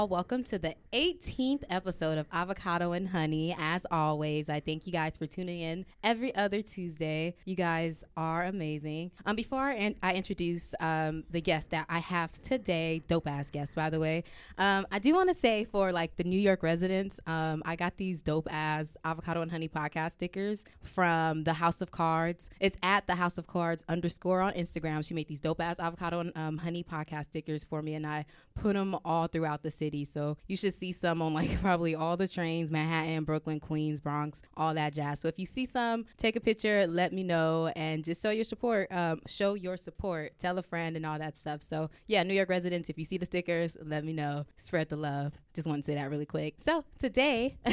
Y'all. Welcome to the 18th episode of Avocado and Honey. As always, I thank you guys for tuning in every other Tuesday. You guys are amazing. Um, before I, in- I introduce um, the guest that I have today, dope ass guest, by the way, um, I do want to say for like the New York residents, um, I got these dope ass Avocado and Honey podcast stickers from the House of Cards. It's at the House of Cards underscore on Instagram. She made these dope ass Avocado and um, Honey podcast stickers for me, and I put them all throughout the city. So you should see some on like probably all the trains Manhattan, Brooklyn, Queens, Bronx, all that jazz. So if you see some, take a picture, let me know, and just show your support. Um, show your support, tell a friend, and all that stuff. So yeah, New York residents, if you see the stickers, let me know. Spread the love. Just want to say that really quick. So today,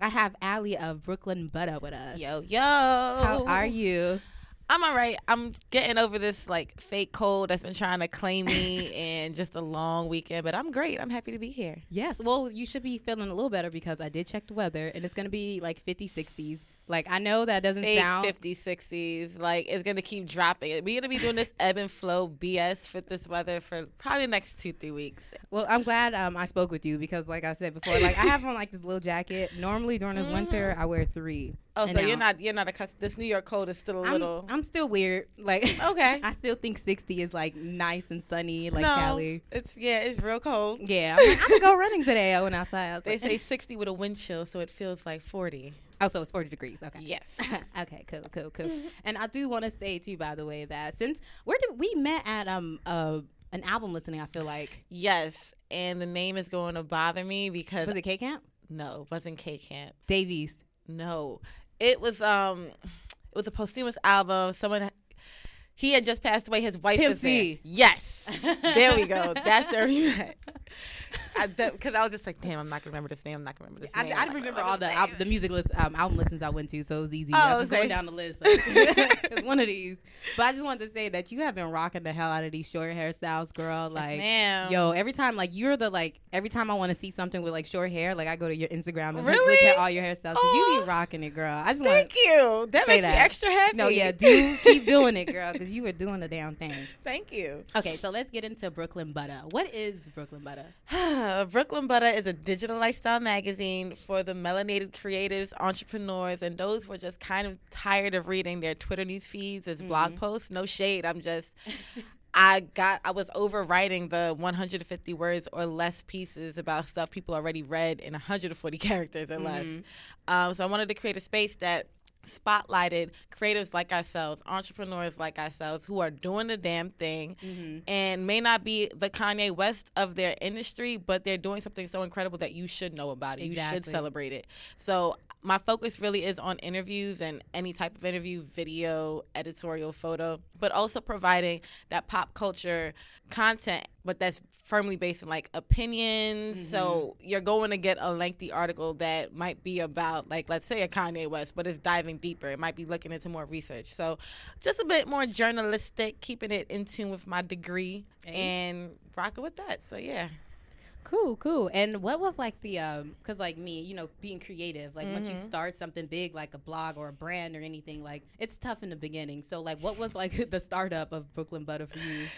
I have Allie of Brooklyn Buttah with us. Yo, yo. How are you? I'm all right. I'm getting over this like fake cold that's been trying to claim me and just a long weekend, but I'm great. I'm happy to be here. Yes. Well, you should be feeling a little better because I did check the weather and it's going to be like 50, 60s. Like, I know that doesn't Fake sound. 50s, 60s. Like, it's going to keep dropping. We're going to be doing this ebb and flow BS for this weather for probably the next two, three weeks. Well, I'm glad um, I spoke with you because, like I said before, like I have on like this little jacket. Normally during this winter, I wear three. Oh, so now- you're not you're not accustomed. This New York cold is still a I'm, little. I'm still weird. Like, Okay. I still think 60 is like nice and sunny, like no, Cali. it's yeah, it's real cold. Yeah, I'm, like, I'm gonna go running today. I went outside. I They like, say 60 with a wind chill, so it feels like 40. oh, so it's 40 degrees. Okay. Yes. okay, cool, cool, cool. and I do want to say too, by the way, that since where did we met at um uh an album listening, I feel like Yes, and the name is going to bother me because was it K Camp? no, it wasn't K Camp. Davies. No, it was um, it was a posthumous album. Someone he had just passed away. His wife Pimp was there. Yes, there we go. That's where we met. Because I, was just like, damn, I'm not gonna remember this name. I'm not gonna remember this I, name. I I'm didn't not remember all the remember al- the music list um, album listens I went to, so it was easy. Oh, I was okay. going down the list. Like, it's one of these. But I just wanted to say that you have been rocking the hell out of these short hairstyles, girl. Yes, Like, ma'am. yo, every time like you're the like every time I want to see something with like short hair, like I go to your Instagram and look- look at all your hairstyles. 'cause you Aw. be rocking it, girl. I just Thank you. That say makes me extra happy. no, yeah, do keep doing it, girl, because you were doing the damn thing. Thank you. Okay, so let's get into Brooklyn Buttah. What is Brooklyn Buttah? Brooklyn Buttah is a digital lifestyle magazine for the melanated creatives, entrepreneurs, and those who are just kind of tired of reading their Twitter news feeds as blog posts. No shade. I'm just. I got I was overwriting the 150 words or less pieces about stuff people already read in 140 characters or less. Um, so I wanted to create a space that spotlighted creatives like ourselves, entrepreneurs like ourselves, who are doing the damn thing mm-hmm. and may not be the Kanye West of their industry, but they're doing something so incredible that you should know about it. You should celebrate it. So my focus really is on interviews and any type of interview, video, editorial, photo, but also providing that pop culture content, but that's firmly based in like opinions. So you're going to get a lengthy article that might be about like let's say a Kanye West, but it's diving deeper. It might be looking into more research. So just a bit more journalistic, keeping it in tune with my degree and rocking with that. So yeah. Cool, cool. And what was like the um cuz like me, you know, being creative, like once you start something big like a blog or a brand or anything, like it's tough in the beginning. So like what was like the startup of Brooklyn Buttah for you?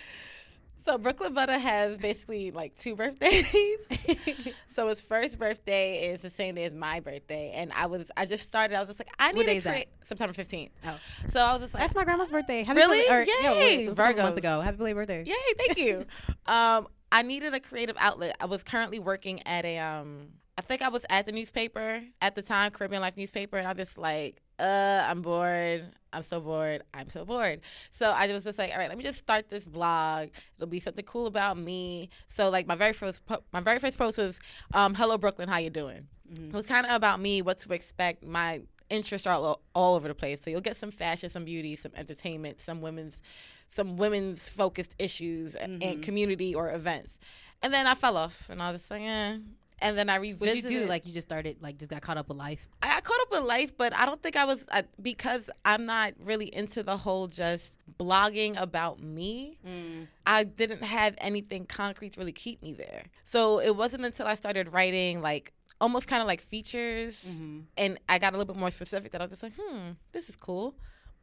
So Brooklyn Buttah has basically like two birthdays. so his first birthday is the same day as my birthday, and I was I just started. I was just like, I need to create September fifteenth. Oh. So I was just like, That's my grandma's birthday. Happy Really? belated- or, Yay, a couple months ago. Happy belated birthday. Yay, thank you. um, I needed a creative outlet. I was currently working at a um I think I was at the newspaper at the time, Caribbean Life newspaper, and I was just like, uh, I'm bored. I'm so bored. I'm so bored. So I was just like, all right, let me just start this blog. It'll be something cool about me. So like my very first po- my very first post was, um, "Hello Brooklyn, how you doing?" It was kind of about me, what to expect. My interests are all, all over the place. So you'll get some fashion, some beauty, some entertainment, some women's some women's focused issues a- and community or events. And then I fell off and I was just like, eh. And then I revisited. What you do? Like you just started, like just got caught up with life. I, I caught up with life, but I don't think I was I, because I'm not really into the whole just blogging about me. I didn't have anything concrete to really keep me there. So it wasn't until I started writing like almost kind of like features, and I got a little bit more specific that I was just like, hmm, this is cool.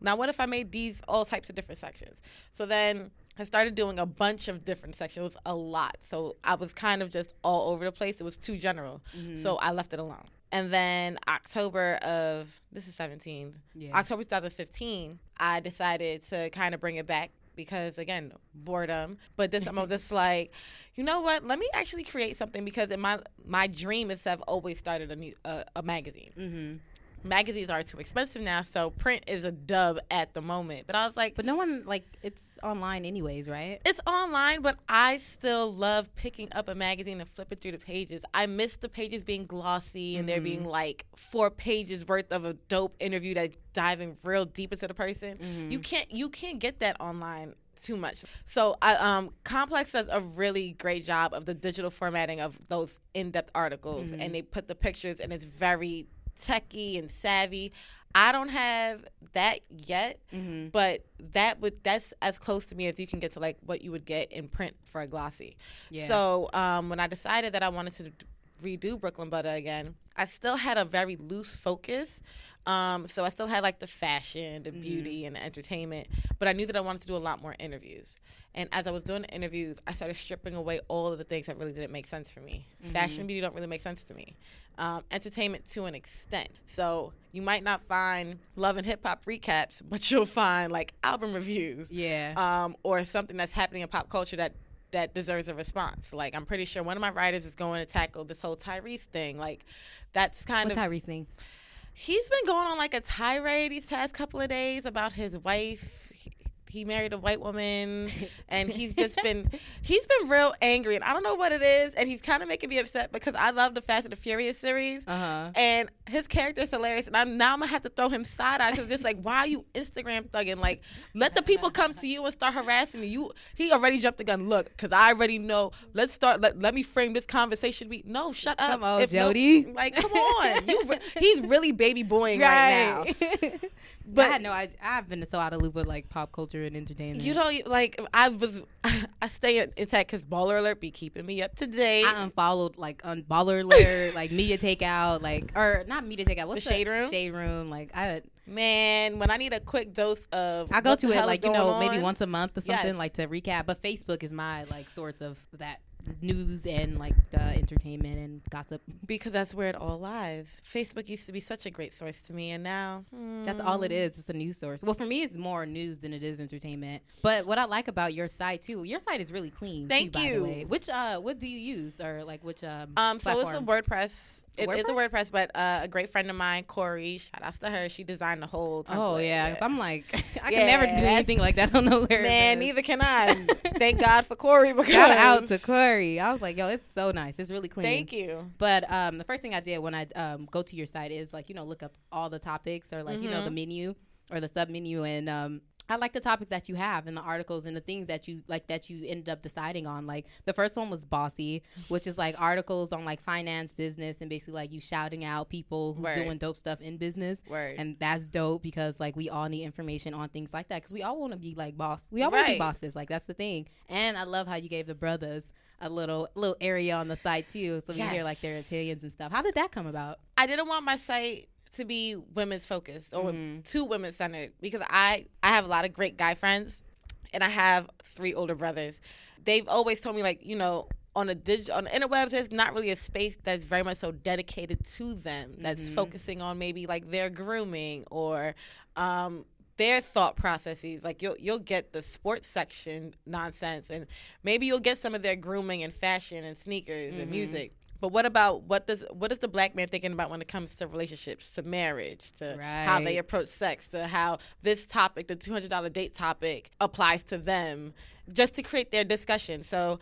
now what if I made these all types of different sections? So then I started doing a bunch of different sections. It was a lot. So I was kind of just all over the place. It was too general. So I left it alone. And then October of this is 17. Yeah. October 2015, I decided to kind of bring it back because again, boredom. But this I'm just like, you know what? Let me actually create something because in my my dream is to have always started a new a, a magazine. Mm-hmm. Magazines are too expensive now, so print is a dub at the moment. But I was like, But no one like it's online anyways, right? it's online, but I still love picking up a magazine and flipping through the pages. I miss the pages being glossy and there being mm-hmm. like four pages worth of a dope interview that diving real deep into the person. You mm-hmm. can't you can't get that online too much. So I um Complex does a really great job of the digital formatting of those in-depth articles and mm-hmm. they put the pictures and it's very techy and savvy. I don't have that yet, Mm-hmm. but that would that's as close to me as you can get to like what you would get in print for a glossy. Yeah. So um, when I decided that I wanted to redo Brooklyn Buttah again, I still had a very loose focus. Um, so I still had like the fashion, the beauty, and the entertainment, but I knew that I wanted to do a lot more interviews. And as I was doing the interviews, I started stripping away all of the things that really didn't make sense for me. Fashion, and beauty don't really make sense to me. Um, entertainment to an extent. So you might not find love and hip hop recaps, but you'll find like album reviews Yeah. um, or something that's happening in pop culture that that deserves a response. Like I'm pretty sure one of my writers is going to tackle this whole Tyrese thing. Like that's kind of Tyrese thing? he's been going on like a tirade these past couple of days about his wife. He, married a white woman, and he's just been he's been real angry, and I don't know what it is, and he's kind of making me upset because I love the Fast and the Furious series, Uh huh. and his character is hilarious. And I'm now I'm gonna have to throw him side eye because it's like, why are you Instagram thugging? Like, let the people come to you and start harassing you. You he already jumped the gun. Look, because I already know. Let's start. Let, let me frame this conversation. we no, shut up. Come on, If no- Jody. like, come on. You re- he's really baby boying right, now. but I had no, I I've been so out of loop with like pop culture and entertainment. You don't like. I was. I stay in- intact because Baller Alert be keeping me up to date. I unfollowed like on Baller Alert, like Media Takeout, like or not Media Takeout. What's The Shade Room? Shade Room. Like I, Man, when I need a quick dose of, I go to it like you know going maybe once a month or something Yes. like to recap. But Facebook is my like source of that news and like uh, entertainment and gossip. because that's where it all lies. Facebook used to be such a great source to me, and now hmm, That's all it is. It's a news source. Well, for me, it's more news than it is entertainment. But what I like about your site too, your site is really clean. Thank too, by you. The way. Which uh, what do you use or like which um? Um, so it's a? WordPress. It is a WordPress, but uh, a great friend of mine, Corey, shout outs to her. She designed the whole. Oh yeah, I'm like I can never do anything like that. on the lyrics. Man, neither can I. Thank God for Corey because Shout out to Corey. I was like, yo, it's so nice. It's really clean. Thank you. But um, the first thing I did when I um, go to your site is like you know look up all the topics or like you know the menu or the sub menu and um, I like the topics that you have and the articles and the things that you like that you ended up deciding on. Like the first one was bossy, which is like articles on like finance, business, and basically like you shouting out people who's Word. doing dope stuff in business. Word. And that's dope because like we all need information on things like that because we all want to be like boss. We all want to be bosses. Like that's the thing. And I love how you gave the brothers a little little area on the site too, so we hear like their Yes. opinions and stuff. How did that come about? I didn't want my site to be women's focused or Mhm. too women centered because I I have a lot of great guy friends, and I have three older brothers. They've always told me like you know on a digital on the interwebs there's not really a space that's very much so dedicated to them that's Mhm. focusing on maybe like their grooming or um their thought processes like you'll you'll get the sports section nonsense and maybe you'll get some of their grooming and fashion and sneakers and Mhm. music but what about what does what is the black man thinking about when it comes to relationships, to marriage, to how they approach sex, to how this topic, the two hundred dollar date topic, applies to them, just to create their discussion. So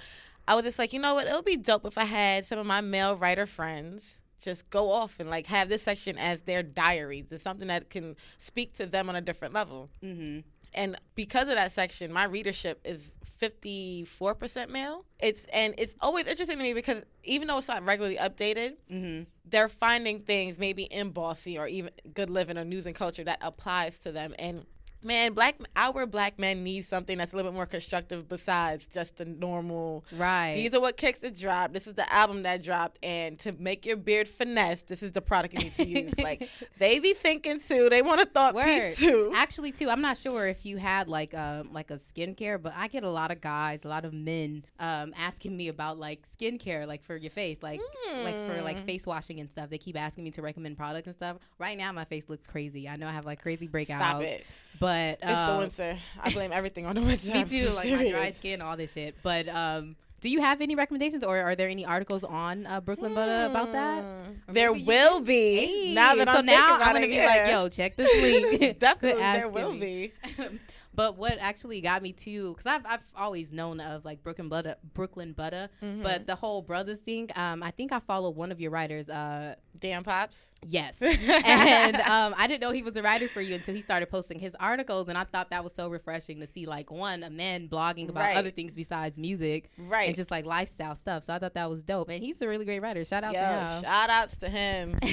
I was just like, you know what, it would be dope if I had some of my male writer friends just go off and like have this section as their diary. There's something that can speak to them on a different level. Mm-hmm. And because of that section, my readership is 54% male. It's and it's always interesting to me because even though it's not regularly updated, Mm-hmm. they're finding things maybe in Bossy or even Good Living or News and Culture that applies to them. And man, black our black men need something that's a little bit more constructive besides just the normal. Right. These are what kicks the drop. This is the album that dropped, and to make your beard finesse, this is the product you need to use. like they be thinking too. They want a thought Word. piece too. Actually, too, I'm not sure if you had like um like a skincare, but I get a lot of guys, a lot of men, um asking me about like skincare, like for your face, like like for like Mm. face washing and stuff. They keep asking me to recommend products and stuff. Right now, my face looks crazy. I know I have like crazy breakouts, Stop it. But It's the um, winter. I blame everything on the winter. me too, like my dry skin, all this shit. But um. Do you have any recommendations, or are there any articles on uh, Brooklyn Buttah about that? Hmm. Or There will be. Hey, now that so I'm now I'm gonna it, be yeah. like, yo, check this link. Definitely, there will me. be. but what actually got me too, because I've, I've always known of like Brooklyn Buttah, Brooklyn Buttah, Mm-hmm. but the whole brothers thing. Um, I think I follow one of your writers. Uh, Damn pops. yes, and um, I didn't know he was a writer for you until he started posting his articles, and I thought that was so refreshing to see like one a man blogging about Right. other things besides music Right. and just like lifestyle stuff. So I thought that was dope, and he's a really great writer. Shout out Yo, to him. shout outs to him.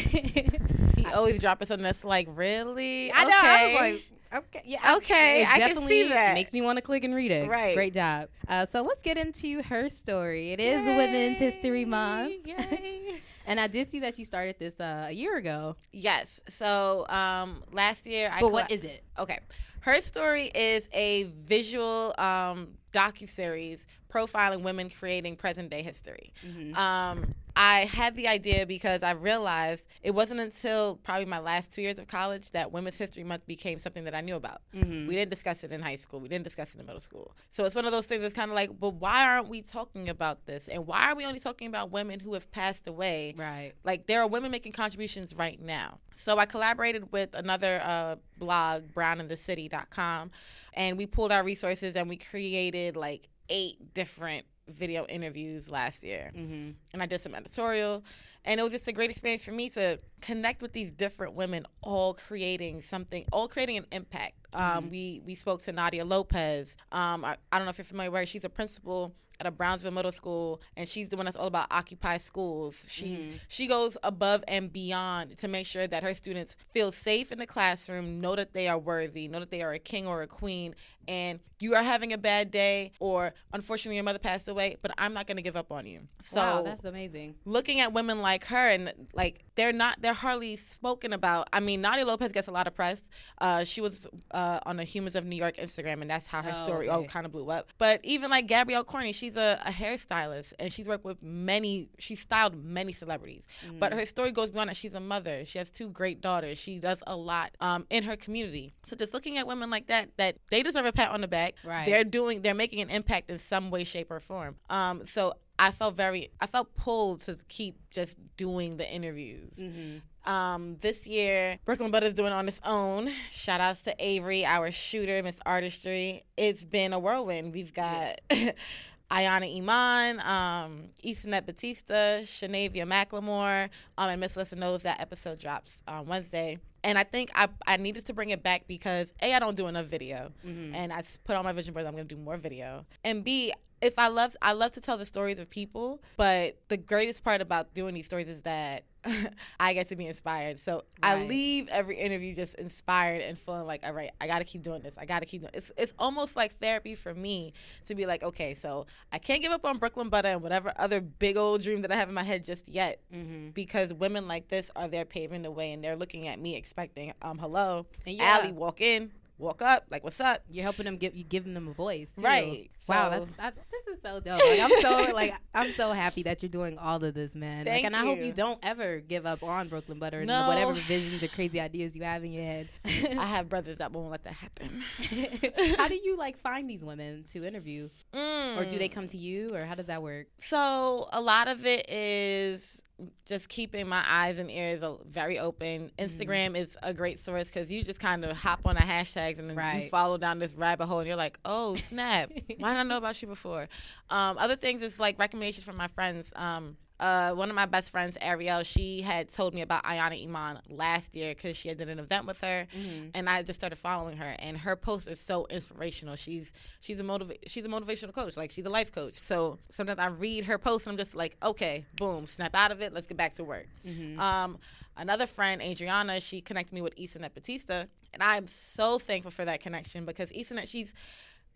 He always dropping something that's like, really? I know. I was Okay. like, okay, yeah, Okay, I can definitely see that. Makes me want to click and read it. Right. Great job. Uh, so let's get into her story. It is Women's History Month, Yay. and I did see that you started this uh, a year ago. yes. So um, last year, I But what is it? Okay. Her story is a visual um, docu-series profiling women creating present day history. Mhm. Um, I had the idea because I realized it wasn't until probably my last two years of college that Women's History Month became something that I knew about. Mhm. We didn't discuss it in high school. We didn't discuss it in middle school. So it's one of those things that's kind of like, but why aren't we talking about this? And why are we only talking about women who have passed away? Right. Like there are women making contributions right now. So I collaborated with another uh, blog, browninthecity.com, and we pulled our resources and we created like eight different video interviews last year. Mm-hmm. And I did some editorial. And it was just a great experience for me to connect with these different women, all creating something, all creating an impact. Um, we we spoke to Nadia Lopez. Um, I, I don't know if you're familiar with her. She's a principal at a Brownsville middle school, and she's the one that's all about Occupy schools. She's she goes above and beyond to make sure that her students feel safe in the classroom, know that they are worthy, know that they are a king or a queen, and you are having a bad day, or unfortunately your mother passed away, but I'm not going to give up on you. So wow, that's amazing. looking at women like her and like they're not they're hardly spoken about. I mean nadia lopez gets a lot of press. Uh, she was uh, on the humans of new york instagram and that's how her Oh, story okay. oh kind of blew up. But even like gabrielle corney she's a, a hairstylist and she's worked with many she's styled many celebrities. But Mm. her story goes beyond that. She's a mother. She has two great daughters. She does a lot um, in her community. So just looking at women like that that they deserve a pat on the back. Right. they're doing they're making an impact in some way shape or form. Um, so I felt very, I felt pulled to keep just doing the interviews. Mm-hmm. Um, this year, Brooklyn Bud is doing it on its own. Shout outs to Avery, our shooter, Miss Artistry. It's been a whirlwind. We've got Ayana Iman, um, Batista, Shanavia McLemore, um, and Miss Listen knows that episode drops on Wednesday. And I think I, I needed to bring it back because A, I don't do enough video. And I put on my vision board that I'm going to do more video. And B, if I love I love to tell the stories of people, but the greatest part about doing these stories is that I get to be inspired. So I leave every interview just inspired and feeling like, all right, I got to keep doing this. I got to keep doing. It's it's almost like therapy for me to be like, okay, so I can't give up on Brooklyn Buttah and whatever other big old dream that I have in my head just yet, Mm-hmm. because women like this are there paving the way and they're looking at me expecting, um, hello, And yeah. Allie, walk in, walk up, like, what's up? You're helping them give you giving them a voice, too. Right. Wow, So- that's that, this is so dope. Like, I'm so like I'm so happy that you're doing all of this, man. like, Thank and I hope you. you don't ever give up on Brooklyn Buttah and whatever visions or crazy ideas you have in your head. I have brothers that won't let that happen. how do you like find these women to interview, or do Mm. they come to you, or how does that work? So a lot of it is just keeping my eyes and ears very open. Mm-hmm. Instagram is a great source because you just kind of hop on the hashtags and then you follow down this rabbit hole and you're like, oh snap, why didn't I know about you before? Um, other things is like recommendations from my friends. Um, uh, one of my best friends, Ariel, she had told me about Ayana Iman last year because she had did an event with her, Mm-hmm. and I just started following her. And her post is so inspirational. She's she's a motiva- she's a motivational coach, like she's a life coach. So sometimes I read her post and I'm just like, okay, boom, snap out of it. Let's get back to work. Mm-hmm. Um, another friend, Adriana, she connected me with Isanet Batista, and I'm so thankful for that connection because Isanet, she's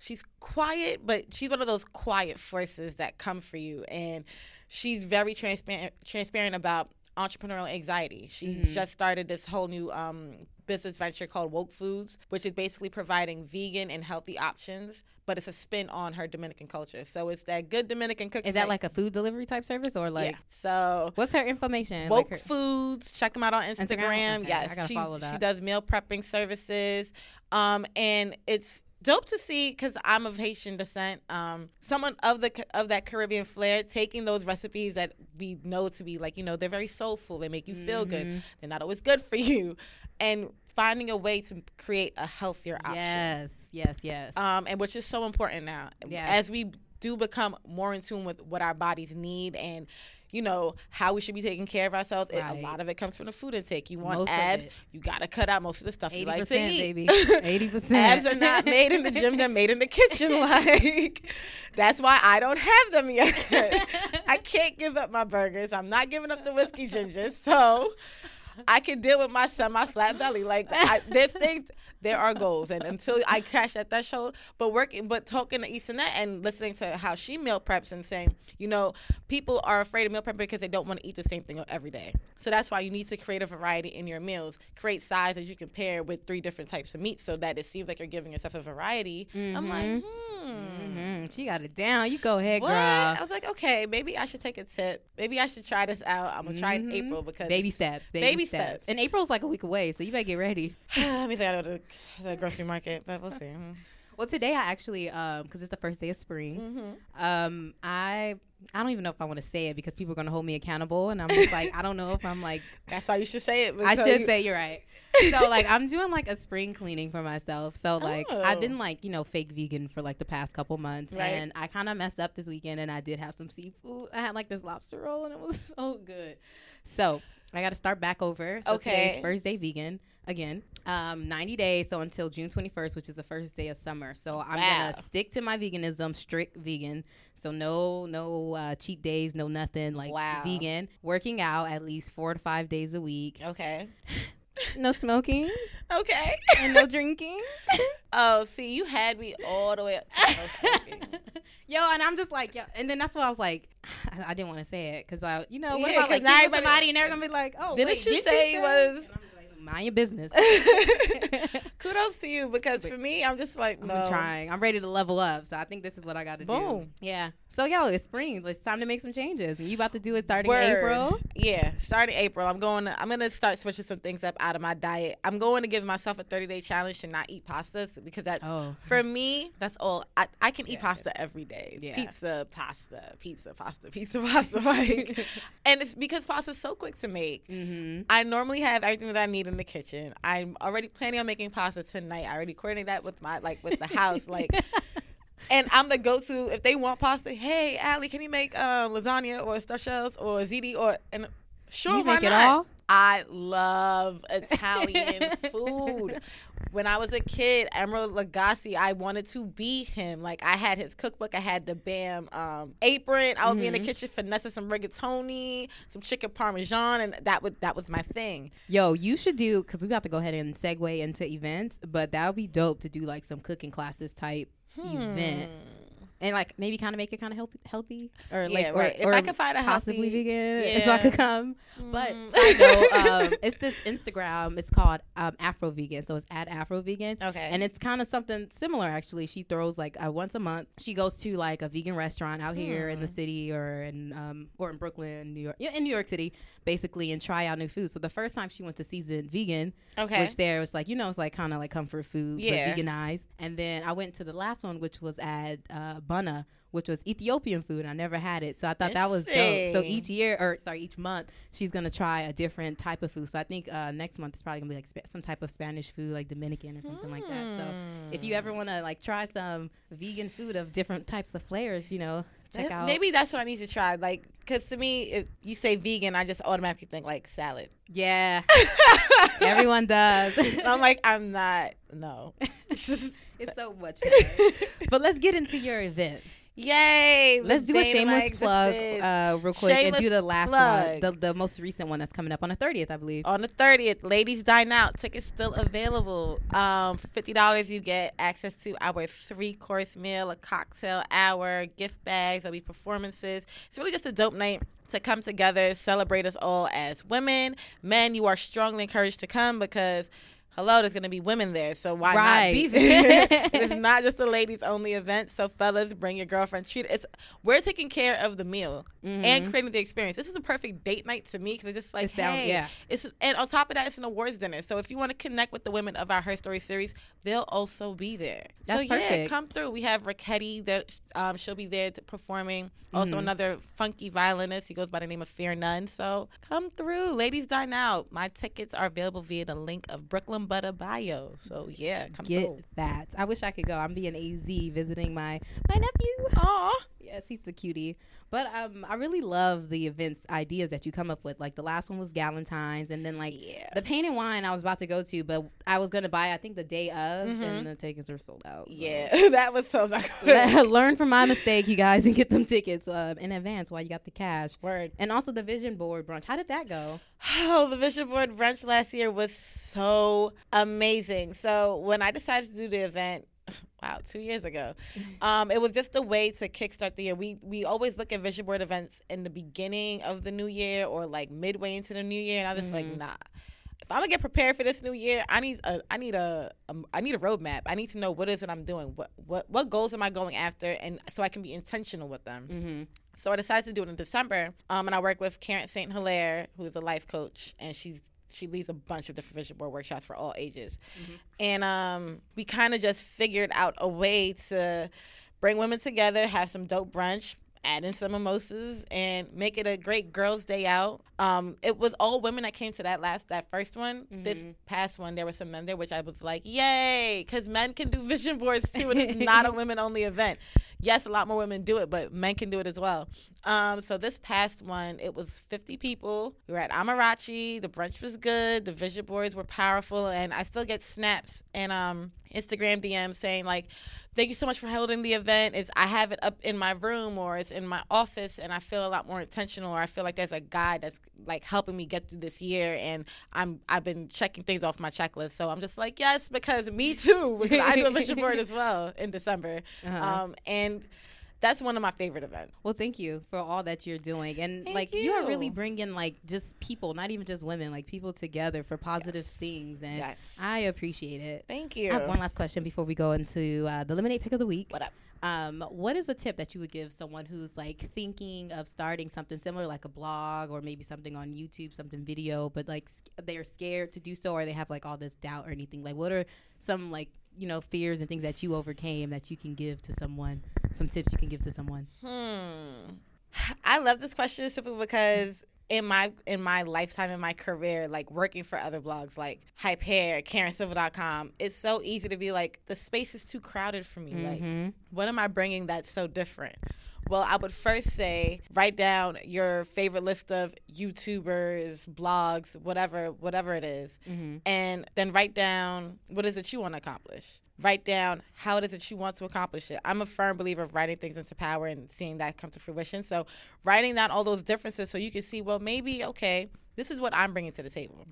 she's quiet, but she's one of those quiet forces that come for you, and she's very transparent transparent about entrepreneurial anxiety. She just started this whole new um, business venture called Woke Foods, which is basically providing vegan and healthy options, but it's a spin on her Dominican culture. So it's that good Dominican cooking. Is that like a food delivery type service or like yeah? So what's her information? Woke like her, Foods. Check them out on Instagram. Instagram? Okay, Yes, I gotta she's- follow she does meal prepping services, um, and it's dope to see because I'm of Haitian descent. Um, someone of the of that Caribbean flair, taking those recipes that we know to be like you know they're very soulful. They make you feel Mm-hmm. good. They're not always good for you, and finding a way to create a healthier option yes, yes, yes. um, and which is so important now Yes. as we do become more in tune with what our bodies need and you know how we should be taking care of ourselves. It, a lot of it comes from the food intake. You want Most abs, you got to cut out most of the stuff you like to eat. baby. Eighty percent. Abs are not made in the gym; they're made in the kitchen. Like that's why I don't have them yet. I can't give up my burgers. I'm not giving up the whiskey gingers. So I can deal with my semi flat belly. Like I, there's things, there are goals, and until I crash that threshold, but working, but talking to Isanette and listening to how she meal preps and saying, you know, people are afraid of meal prepping because they don't want to eat the same thing every day. So that's why you need to create a variety in your meals. Create sides that you can pair with three different types of meat, so that it seems like you're giving yourself a variety. I'm like, hmm. Mhm. She got it down. You go ahead, What? girl. I was like, okay, maybe I should take a tip. Maybe I should try this out. I'm gonna try it in Mhm. April because Baby steps. Baby, Baby steps. And April's like a week away, so you better get ready. Let me think I go to the grocery market, but we'll see. Well, today I actually, um, because it's the first day of spring, Mm-hmm. um, I I don't even know if I want to say it because people are gonna hold me accountable, and I'm just like, I don't know if I'm like, That's why you should say it. I should you- say you're right. So like, I'm doing like a spring cleaning for myself. So like, I've Oh. been like, you know, fake vegan for like the past couple months, Right. and I kind of messed up this weekend, and I did have some seafood. I had like this lobster roll, and it was so good. So I got to start back over. So Okay. today's first day vegan again. Um, 90 days, so until June 21st, which is the first day of summer. So I'm Wow. gonna stick to my veganism, strict vegan. So no, no uh, cheat days, no nothing. Like Wow. vegan. Working out at least four to five days a week. Okay. No smoking Okay. and no drinking. oh, see, you had me all the way up to no smoking. Yo, and I'm just like, yo, and then that's why I was like, I, I didn't want to say it because I, you know, what Yeah, about like now keeping everybody- somebody and they're gonna be like, oh, Didn't wait, you did say it was- And I'm like, Mind your business. Kudos to you because for me, I'm just like, no. I'm trying. I'm ready to level up. So I think this is what I got to do. Boom. Yeah. So yo, it's spring. It's time to make some changes, and you about to do it starting Word. April. Yeah, starting April. I'm going. To, I'm gonna start switching some things up out of my diet. I'm going to give myself a 30 day challenge to not eat pastas because that's Oh. for me. That's all. I, I can eat Yeah. pasta every day. Yeah. Pizza, pasta, pizza, pasta, pizza, pasta. Like, and it's because pasta's so quick to make. Mm-hmm. I normally have everything that I need in the kitchen. I'm already planning on making pasta tonight. I already coordinated that with my like with the house. Like and I'm the go to if they want pasta, hey Allie, can you make um, lasagna or stuffed shells or ziti or and sure You why make it not? all? I love Italian food. When I was a kid, Emeril Lagasse, I wanted to be him. Like I had his cookbook, I had the Bam um, apron. I would be in the Mhm. kitchen finessing some rigatoni, some chicken parmesan, and that would that was my thing. Yo, you should do because we got to go ahead and segue into events, but that would be dope to do like some cooking classes type event. And like maybe kind of make it kind of healthy, healthy, or like, Yeah, or, right. If or I could find a possibly healthy- vegan, so I could come. But Mm. side note, um, it's this Instagram. It's called um, Afro Vegan, so it's at Afro Vegan. Okay. and it's kind of something similar actually. She throws like uh, once a month. She goes to like a vegan restaurant out here in the Hmm. city or in um or in Brooklyn, New York, yeah, in New York City, basically, and try out new food. So the first time she went to Seasoned Vegan, Okay. which there was like you know it's like kind of like comfort food, Yeah. but veganized. And then I went to the last one, which was at uh, Bunna, which was Ethiopian food. I never had it, so I thought that was dope. So each year, or sorry, each month, she's gonna try a different type of food. So I think uh, next month is probably gonna be like spa- some type of Spanish food, like Dominican or something like that. So if you ever want to like try some vegan food of different types of flavors, you know, check out. Maybe that's what I need to try. Like, because to me, if you say vegan, I just automatically think like salad. Yeah, everyone does. I'm like, I'm not. No. it's so much. But let's get into your events. Yay! Let's do a bane of my shameless plug uh, real quick and do the last plug. one, the, the most recent one that's coming up on the 30th, I believe. on the 30th ladies dine out tickets still available um $50 you get access to our three course meal a cocktail hour gift bags there'll be performances it's really just a dope night to come together celebrate us all as women men you are strongly encouraged to come because Hello, there's gonna be women there, so why not be there? it's not just a ladies only event, so fellas, bring your girlfriend. Treat it's we're taking care of the meal and creating the experience. This is a perfect date night to me because it's just like, hey, yeah. it's and on top of that, it's an awards dinner. So if you want to connect with the women of our Her Story series, they'll also be there. That's so yeah, come through. We have Raketti that um, she'll be there to, performing. Also Mm-hmm. another funky violinist. He goes by the name of Fear None. So come through, ladies. Dine out. My tickets are available via the link of Brooklyn Buttah bio. So yeah, come Get through. that. I wish I could go. I'm being AZ visiting my my nephew. Aw. Yes, he's a cutie. But um, I really love the events ideas that you come up with. Like the last one was Galentine's, and then like Yeah. the paint and wine I was about to go to, but I was gonna buy I think the day of, and the tickets were sold out. so. Mm-hmm. Yeah, that was so. Learn from my mistake, you guys, and get them tickets uh, in advance while you got the cash. Word. And also the vision board brunch. How did that go? Oh, the Vision Board brunch last year was so amazing. So when I decided to do the event, wow, two years ago, um, it was just a way to kickstart the year. We we always look at Vision Board events in the beginning of the new year or like midway into the new year, and I was just like, nah. If I'm gonna get prepared for this new year, I need a I need a, um, I need a roadmap. I need to know what is it I'm doing. What what what goals am I going after, and so I can be intentional with them. Mm-hmm. So I decided to do it in December. Um, and I work with Karen St. Hilaire, who is a life coach, and she's she leads a bunch of different vision board workshops for all ages. And um, we kind of just figured out a way to bring women together, have some dope brunch, add in some mimosas, and make it a great girls' day out. Um, it was all women that came to that last, that first one. This past one, there were some men there, which I was like, yay, because men can do vision boards too, and it's not a women-only event. Yes, a lot more women do it, but men can do it as well. Um, so this past one, it was 50 people. We were at Amarachi. The brunch was good. The vision boards were powerful, and I still get snaps and um, Instagram DMs saying like, "Thank you so much for holding the event. Is I have it up in my room or it's in my office, and I feel a lot more intentional. Or I feel like there's a guide that's like helping me get through this year, and I'm I've been checking things off my checklist. So I'm just like, yes, because me too. Because I do a vision board as well in December, Uh-huh. um, and that's one of my favorite events. Well, thank you for all that you're doing, and Thank like you. are really bringing like just people, not even just women, like people together for positive Yes. things, and Yes. I appreciate it. Thank you. I have one last question before we go into uh, the lemonade pick of the week. What up? Um, what is a tip that you would give someone who's like thinking of starting something similar, like a blog or maybe something on YouTube, something video, but like s- they are scared to do so, or they have like all this doubt or anything? Like, what are some like you know fears and things that you overcame that you can give to someone? Some tips you can give to someone. Hmm. I love this question simply because in my in my lifetime in my career, like working for other blogs like Hype Hair, KarenCivil.com, it's so easy to be like the space is too crowded for me. Like, what am I bringing that's so different? Well, I would first say write down your favorite list of YouTubers, blogs, whatever, whatever it is, and then write down what is it you want to accomplish. Write down how it is that you want to accomplish it. I'm a firm believer of writing things into power and seeing that come to fruition. So, writing down all those differences so you can see, well, maybe okay, this is what I'm bringing to the table.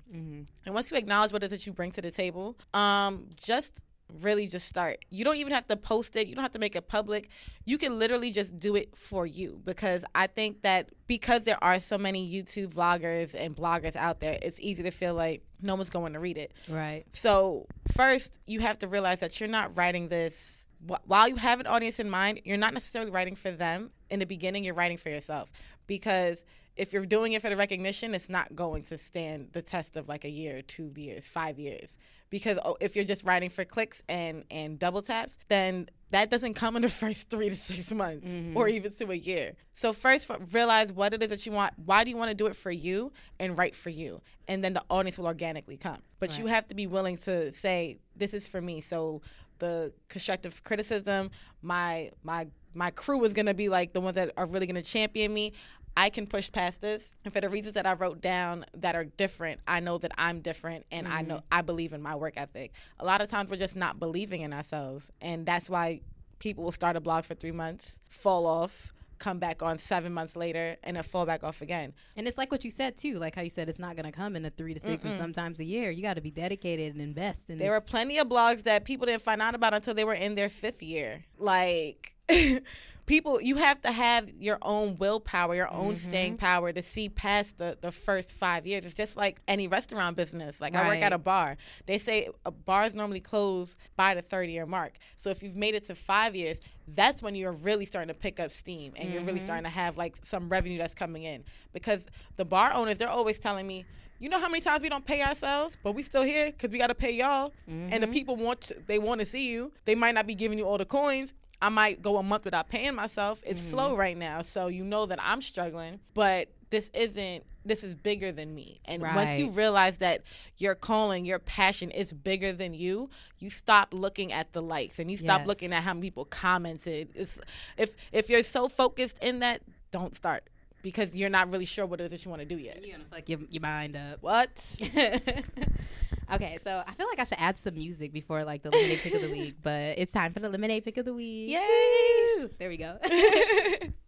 And once you acknowledge what it is that you bring to the table, um, just really just start. You don't even have to post it. You don't have to make it public. You can literally just do it for you because I think that because there are so many YouTube vloggers and bloggers out there, it's easy to feel like no one's going to read it. Right. So, first, you have to realize that you're not writing this while you have an audience in mind, you're not necessarily writing for them. In the beginning, you're writing for yourself because if you're doing it for the recognition, it's not going to stand the test of like a year, two years, five years. Because oh, if you're just writing for clicks and and double taps, then that doesn't come in the first three to six months Mhm. or even to a year. So first, realize what it is that you want. Why do you want to do it for you and write for you, and then the audience will organically come. But you have to be willing to say, "This is for me." So the constructive criticism, my my my crew is gonna be like the ones that are really gonna champion me. I can push past this, and for the reasons that I wrote down that are different, I know that I'm different, and I know mm-hmm. I believe in my work ethic. A lot of times we're just not believing in ourselves, and that's why people will start a blog for three months, fall off, come back on seven months later, and then fall back off again. And it's like what you said too, like how you said it's not gonna come in a three to 6 and sometimes a year. You got to be dedicated and invest in. There this. were plenty of blogs that people didn't find out about until they were in their fifth year. Like people you have to have your own willpower, your own staying mm-hmm. power to see past the, the first five years. It's just like any restaurant business. Like I work at a bar. They say uh, bars normally close by the 30 year mark. So if you've made it to five years, that's when you're really starting to pick up steam and you're really mm-hmm. starting to have like some revenue that's coming in. Because the bar owners, they're always telling me, you know how many times we don't pay ourselves, but we still here because we got to pay y'all. And the mm-hmm. people want to, they want to see you. They might not be giving you all the coins. I might go a month without paying myself. It's mm-hmm. slow right now, so you know that I'm struggling. But this isn't. This is bigger than me. And once you realize that your calling, your passion is bigger than you, you stop looking at the likes and you stop Yes. looking at how many people commented. It's, if if you're so focused in that, don't start because you're not really sure what it is that you want to do yet. You're gonna fuck your, your mind up. What? okay, so I feel like I should add some music before like the lemonade pick of the week, but it's time for the lemonade pick of the week. Yay! Woo! There we go.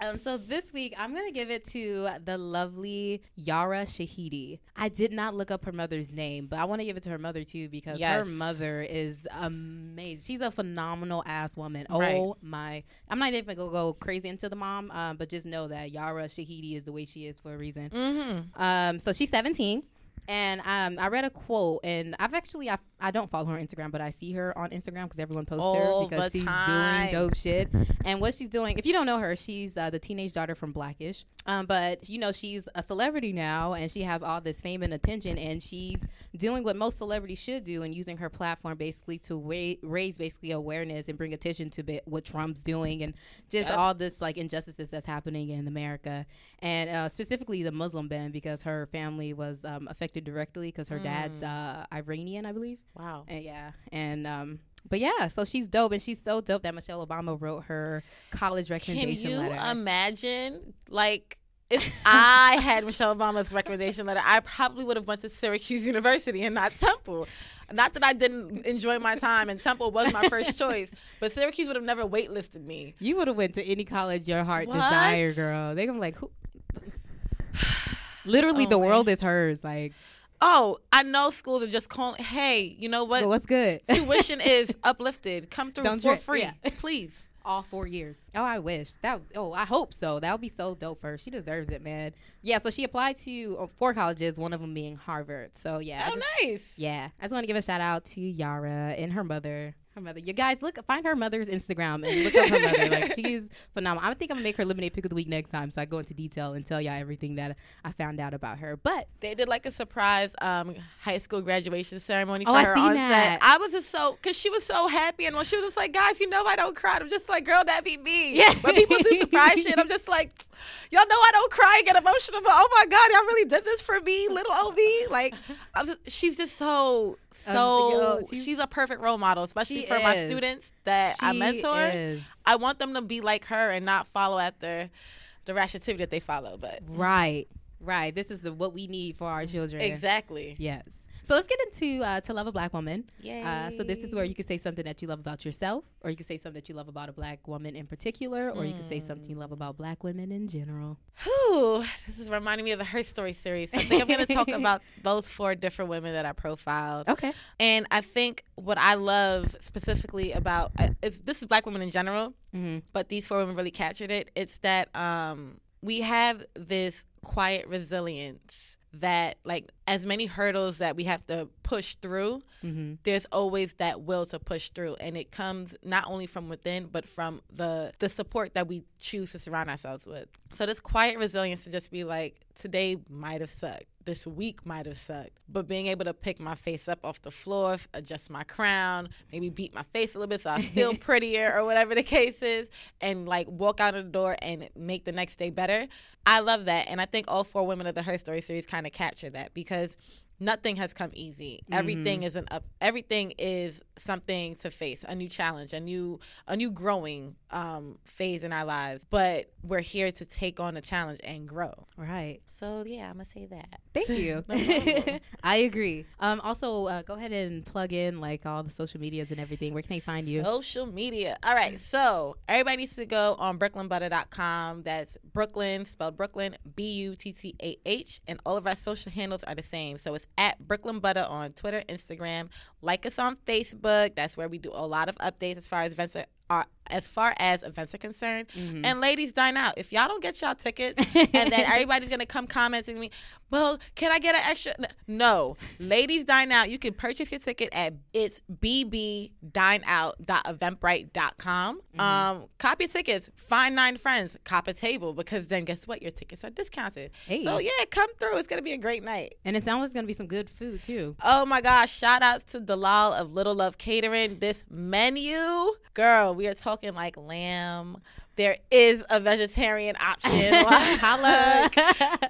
Um, so this week I'm gonna give it to the lovely Yara Shahidi. I did not look up her mother's name, but I want to give it to her mother too because Yes. her mother is amazing. She's a phenomenal ass woman. Right. Oh my! I'm not even gonna go crazy into the mom, um, but just know that Yara Shahidi is the way she is for a reason. Mm-hmm. Um, so she's 17. And um, I read a quote, and I've actually I, I don't follow her on Instagram, but I see her on Instagram because everyone posts All her because she's time. doing dope shit. And what she's doing, if you don't know her, she's uh, the teenage daughter from Blackish. Um, but you know she's a celebrity now, and she has all this fame and attention, and she's doing what most celebrities should do, and using her platform basically to wa- raise basically awareness and bring attention to what Trump's doing, and just Yep. all this like injustices that's happening in America, and uh, specifically the Muslim ban because her family was um, affected directly because her dad's uh, Iranian, I believe. Wow. And yeah, and um, but yeah, so she's dope, and she's so dope that Michelle Obama wrote her college recommendation letter. Can you letter. imagine, like, if I had Michelle Obama's recommendation letter, I probably would have went to Syracuse University and not Temple. Not that I didn't enjoy my time, and Temple was my first choice, but Syracuse would have never waitlisted me. you would have went to any college your heart What? desire, girl. They gonna be like, who? Literally, Oh, the man. world is hers. Like, Oh, I know schools are just calling. Hey, you know what? well, what's good? Tuition is uplifted. Come through Don't for trip, free, yeah. please. all four years. Oh, I wish that. Oh, I hope so. That would be so dope for her. She deserves it, man. Yeah. So she applied to uh, four colleges, one of them being Harvard. So yeah, I Oh, just- nice. yeah. I just want to give a shout out to Yara and her mother. Her mother. You guys look find her mother's Instagram and look up her mother. Like she's phenomenal. I think I'm gonna make her lemonade pick of the week next time, so I go into detail and tell y'all everything that I found out about her. But They did like a surprise um, high school graduation ceremony for Oh, I her seen on that. set. I was just so because she was so happy, and when she was just like, "Guys, you know I don't cry," I'm just like, "Girl, that be me." Yeah. When people do surprise shit, I'm just like, "Y'all know I don't cry and get emotional, but oh my god, y'all really did this for me, little OB." Like, I was, she's just so so. Um, yo, she's, she's- a perfect role model, especially She for my students that I mentor. is. I want them to be like her and not follow after the activity that they follow. But right, right. This is the what we need for our children. exactly. Yes. So let's get into uh, to love a black woman. Yay. Uh, so this is where you can say something that you love about yourself, or you can say something that you love about a black woman in particular, or you can say something you love about black women in general. Whew, this is reminding me of the Her Story series. So I think I'm going to talk about those four different women that I profiled. Okay. And I think what I love specifically about uh, is this is black women in general, Mm-hmm. but these four women really captured it. It's that um, we have this quiet resilience that like as many hurdles that we have to push through, Mm-hmm. there's always that will to push through, and it comes not only from within, but from the the support that we choose to surround ourselves with. So this quiet resilience to just be like, today might have sucked, this week might have sucked, but being able to pick my face up off the floor, adjust my crown, maybe beat my face a little bit so I feel prettier or whatever the case is, and like walk out of the door and make the next day better. I love that, and I think all four women of the Her Story series kind of capture that because because nothing has come easy. Everything is an up. Everything is something to face, a new challenge, a new a new growing um, phase in our lives. But we're here to take on the challenge and grow. Right. So yeah, I'm gonna say that. Thank you. No. I agree. Um, also, uh, go ahead and plug in like all the social medias and everything. Where can they find you? Social media. All right. So everybody needs to go on brooklynbuttah.com. That's Brooklyn, spelled Brooklyn, B U T T A H. And all of our social handles are the same. So it's at Brooklyn Buttah on Twitter, Instagram. Like us on Facebook. That's where we do a lot of updates as far as events are. are as far as events are concerned, Mm-hmm. and ladies dine out. If y'all don't get y'all tickets, and then everybody's gonna come commenting me, well, can I get an extra? No, ladies dine out. You can purchase your ticket at it's bbdineout.eventbrite.com. Mm-hmm. Um, copy your tickets. Find nine friends. Cop a table because then guess what? Your tickets are discounted. Hey. So yeah, come through. It's gonna be a great night. And it sounds like it's gonna be some good food too. Oh my gosh, shout outs to Dalal of Little Love Catering. This menu, girl, we are talking like lamb. There is a vegetarian option. Holla.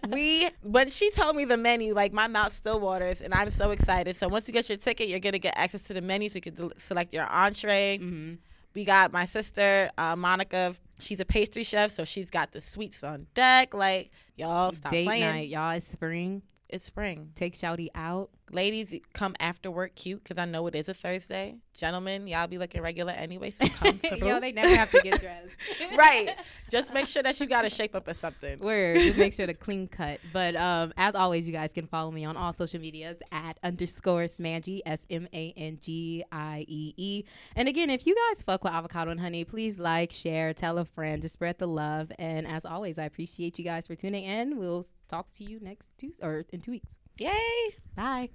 we when she told me the menu, like my mouth still waters, and I'm so excited. So once you get your ticket, you're gonna get access to the menu, so you can del- select your entree. Mm-hmm. We got my sister uh, Monica. She's a pastry chef, so she's got the sweets on deck. Like y'all, stop Date playing. night, y'all. It's spring. It's spring Take Shouty out. Ladies come after work cute because I know it is a Thursday. Gentlemen, y'all be looking regular anyway, so comfortable. Yo, they never have to get dressed. right. Just make sure that you got a shape up or something. Word. Just make sure to clean cut. But um, as always, you guys can follow me on all social medias at underscore Smangie, S M A N G I E E. And again, if you guys fuck with avocado and honey, please like, share, tell a friend, just spread the love. And as always, I appreciate you guys for tuning in. We'll talk to you next Tuesday or in two weeks. Yay. Bye.